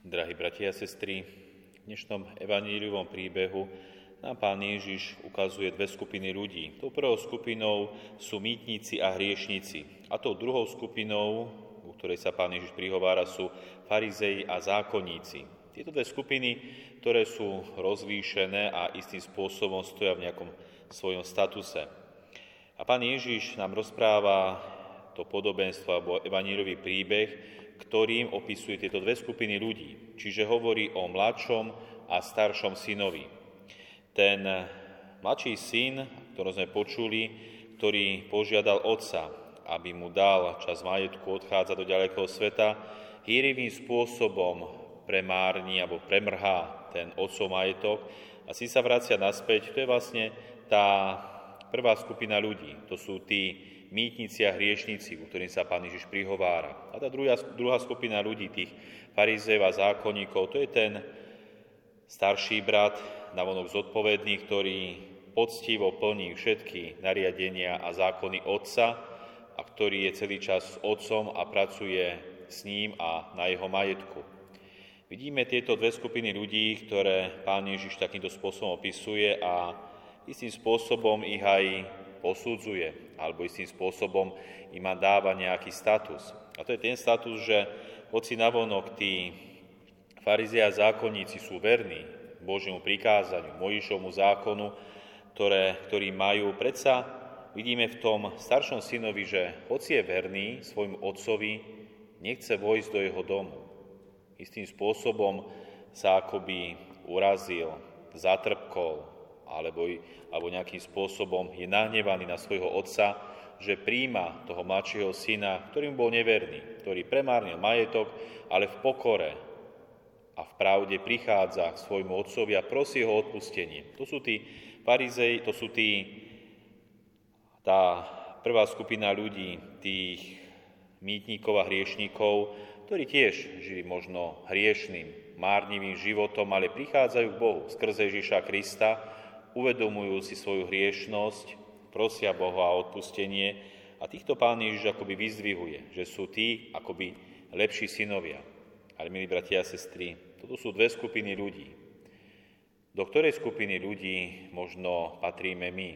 Drahí bratia a sestry, v dnešnom evaníliovom príbehu nám pán Ježiš ukazuje dve skupiny ľudí. Tou prvou skupinou sú mýtnici a hriešnici. A tou druhou skupinou, u ktorej sa pán Ježiš prihovára, sú farizei a zákonníci. Tieto dve skupiny, ktoré sú rozvýšené a istým spôsobom stoja v nejakom svojom statuse. A pán Ježiš nám rozpráva to podobenstvo alebo evanírový príbeh, ktorým opisuje tieto dve skupiny ľudí. Čiže hovorí o mladšom a staršom synovi. Ten mladší syn, ktorý sme počuli, ktorý požiadal otca, aby mu dal čas majetku odchádzať do ďalekého sveta, hýrivým spôsobom premárni alebo premrhá ten otcov majetok a si sa vracia naspäť. To je vlastne tá prvá skupina ľudí. To sú tí mýtnici a hriešnici, u ktorým sa Pán Ježiš prihovára. A tá druhá, druhá skupina ľudí, tých farizejov a zákonníkov, to je ten starší brat, navonok zodpovedný, ktorý poctivo plní všetky nariadenia a zákony otca a ktorý je celý čas s otcom a pracuje s ním a na jeho majetku. Vidíme tieto dve skupiny ľudí, ktoré Pán Ježiš takýmto spôsobom opisuje a istým spôsobom ich aj posudzuje, alebo istým spôsobom im dáva nejaký status. A to je ten status, že hoci navonok tí farizia a zákonníci sú verní Božiemu prikázaniu, Mojišovmu zákonu, ktoré, ktorý majú, predsa vidíme v tom staršom synovi, že hoci je verný svojmu otcovi, nechce vojsť do jeho domu. Istým spôsobom sa akoby urazil, zatrpkol, alebo, alebo nejakým spôsobom je nahnevaný na svojho otca, že príjma toho mladšieho syna, ktorým bol neverný, ktorý premárnil majetok, ale v pokore a v pravde prichádza k svojmu otcovi a prosí ho odpustenie. To sú tí farizej, to sú tí, tá prvá skupina ľudí, tých mýtníkov a hriešníkov, ktorí tiež žili možno hriešným, márnivým životom, ale prichádzajú k Bohu skrze Ježiša Krista, uvedomujú si svoju hriešnosť, prosia Boha o odpustenie a týchto pán Ježiš akoby vyzdvihuje, že sú tí akoby lepší synovia. Ale milí bratia a sestry, toto sú dve skupiny ľudí. Do ktorej skupiny ľudí možno patríme my?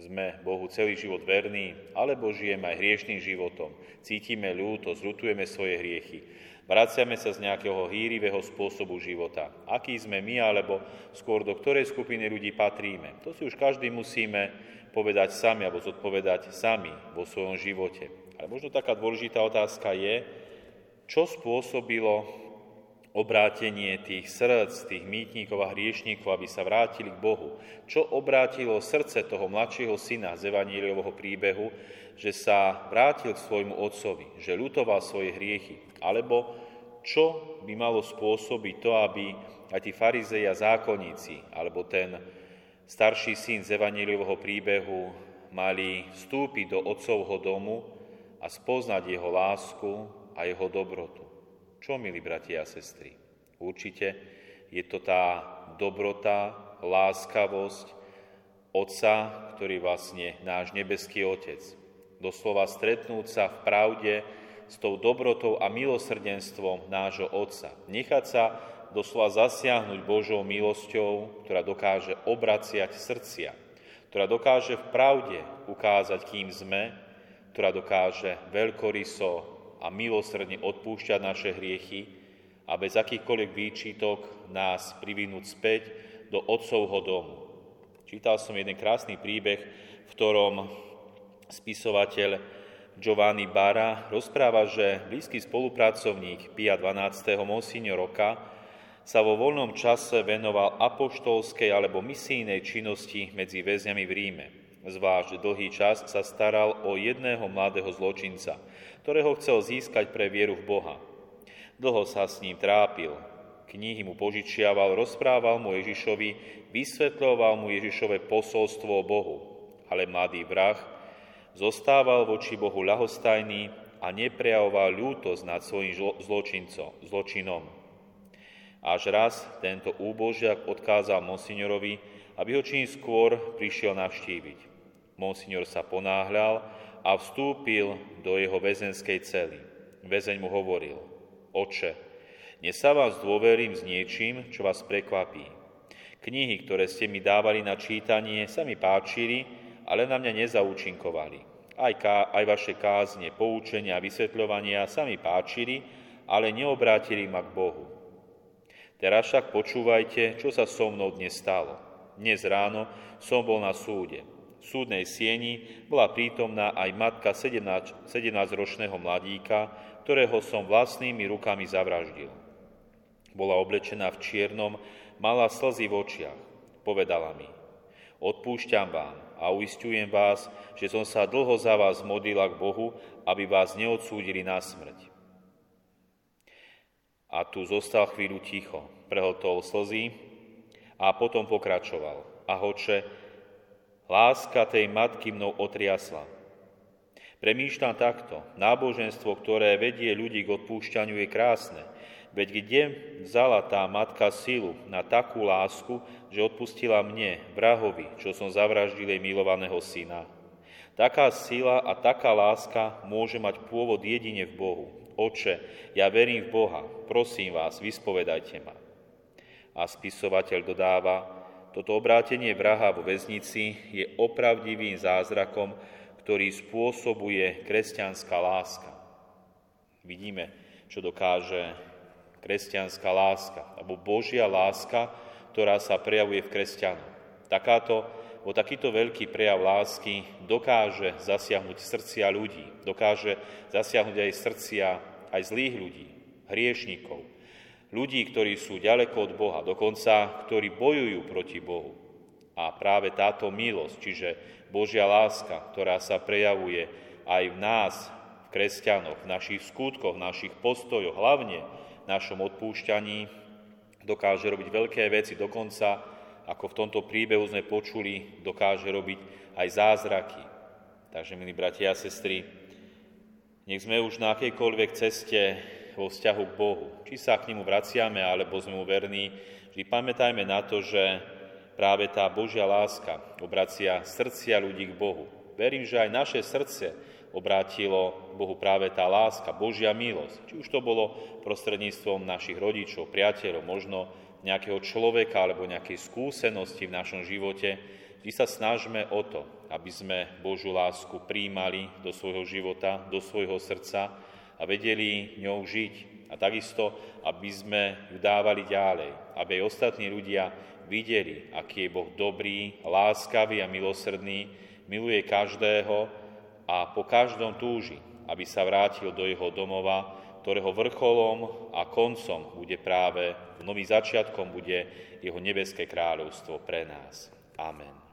Sme Bohu celý život verní, alebo žijeme aj hriešným životom, cítime ľúto, zrutujeme svoje hriechy, Vraciame sa z nejakého hýrivého spôsobu života. Aký sme my, alebo skôr do ktorej skupiny ľudí patríme. To si už každý musíme povedať sami, alebo zodpovedať sami vo svojom živote. Ale možno taká dôležitá otázka je, čo spôsobilo obrátenie tých srdc, tých mýtníkov a hriešníkov, aby sa vrátili k Bohu. Čo obrátilo srdce toho mladšieho syna z Evaníliového príbehu, že sa vrátil k svojmu otcovi, že ľutoval svoje hriechy. Alebo čo by malo spôsobiť to, aby aj tí farizei a zákonníci, alebo ten starší syn z Evangeliového príbehu mali vstúpiť do otcovho domu a spoznať jeho lásku a jeho dobrotu. Čo, milí bratia a sestry? Určite je to tá dobrota, láskavosť Otca, ktorý vlastne náš nebeský Otec. Doslova stretnúť sa v pravde s tou dobrotou a milosrdenstvom nášho Otca. Nechať sa doslova zasiahnuť Božou milosťou, ktorá dokáže obraciať srdcia, ktorá dokáže v pravde ukázať, kým sme, ktorá dokáže veľkoryso a milosrdne odpúšťať naše hriechy a bez akýchkoľvek výčitok nás privinúť späť do Otcovho domu. Čítal som jeden krásny príbeh, v ktorom spisovateľ Giovanni Bara rozpráva, že blízky spolupracovník Pia 12. Monsignor Roka sa vo voľnom čase venoval apoštolskej alebo misijnej činnosti medzi väzňami v Ríme. Zvlášť dlhý čas sa staral o jedného mladého zločinca, ktorého chcel získať pre vieru v Boha. Dlho sa s ním trápil, knihy mu požičiaval, rozprával mu Ježišovi, vysvetľoval mu Ježišové posolstvo o Bohu. Ale mladý vrah zostával voči Bohu ľahostajný a neprejavoval ľútosť nad svojim zločinom. Až raz tento úbožiak odkázal monsignorovi, aby ho čím skôr prišiel navštíviť. Monsignor sa ponáhľal a vstúpil do jeho väzenskej cely. Väzeň mu hovoril, oče, Dnes sa vás dôverím s niečím, čo vás prekvapí. Knihy, ktoré ste mi dávali na čítanie, sa mi páčili, ale na mňa nezaučinkovali. Aj, ká, aj vaše kázne, poučenia vysvetľovania sa mi páčili, ale neobrátili ma k Bohu. Teraz však počúvajte, čo sa so mnou dnes stalo. Dnes ráno som bol na súde. V súdnej sieni bola prítomná aj matka 17-ročného mladíka, ktorého som vlastnými rukami zavraždil. Bola oblečená v čiernom, mala slzy v očiach. Povedala mi, odpúšťam vám a uistujem vás, že som sa dlho za vás modlila k Bohu, aby vás neodsúdili na smrť. A tu zostal chvíľu ticho, prehotol slzy a potom pokračoval. A hoče, láska tej matky mnou otriasla. Premýšľam takto. Náboženstvo, ktoré vedie ľudí k odpúšťaniu, je krásne. Veď kde vzala tá matka silu na takú lásku, že odpustila mne, vrahovi, čo som zavraždil jej milovaného syna. Taká sila a taká láska môže mať pôvod jedine v Bohu. Oče, ja verím v Boha, prosím vás, vyspovedajte ma. A spisovateľ dodáva, toto obrátenie vraha vo väznici je opravdivým zázrakom, ktorý spôsobuje kresťanská láska. Vidíme, čo dokáže kresťanská láska, alebo Božia láska, ktorá sa prejavuje v kresťanoch. Takáto, o takýto veľký prejav lásky dokáže zasiahnuť srdcia ľudí, dokáže zasiahnuť aj srdcia aj zlých ľudí, hriešníkov, ľudí, ktorí sú ďaleko od Boha, dokonca ktorí bojujú proti Bohu. A práve táto milosť, čiže Božia láska, ktorá sa prejavuje aj v nás, v kresťanoch, v našich skutkoch, v našich postojoch, hlavne našom odpúšťaní, dokáže robiť veľké veci, dokonca, ako v tomto príbehu sme počuli, dokáže robiť aj zázraky. Takže, milí bratia a sestry, nech sme už na akejkoľvek ceste vo vzťahu k Bohu. Či sa k nemu vraciame, alebo sme mu verní, vždy pamätajme na to, že práve tá Božia láska obracia srdcia ľudí k Bohu. Verím, že aj naše srdce obrátilo Bohu práve tá láska, Božia milosť. Či už to bolo prostredníctvom našich rodičov, priateľov, možno nejakého človeka alebo nejakej skúsenosti v našom živote, vždy sa snažme o to, aby sme Božú lásku príjmali do svojho života, do svojho srdca a vedeli ňou žiť. A takisto, aby sme ju dávali ďalej, aby aj ostatní ľudia videli, aký je Boh dobrý, láskavý a milosrdný, miluje každého a po každom túži, aby sa vrátil do jeho domova, ktorého vrcholom a koncom bude práve, nový začiatkom bude jeho nebeské kráľovstvo pre nás. Amen.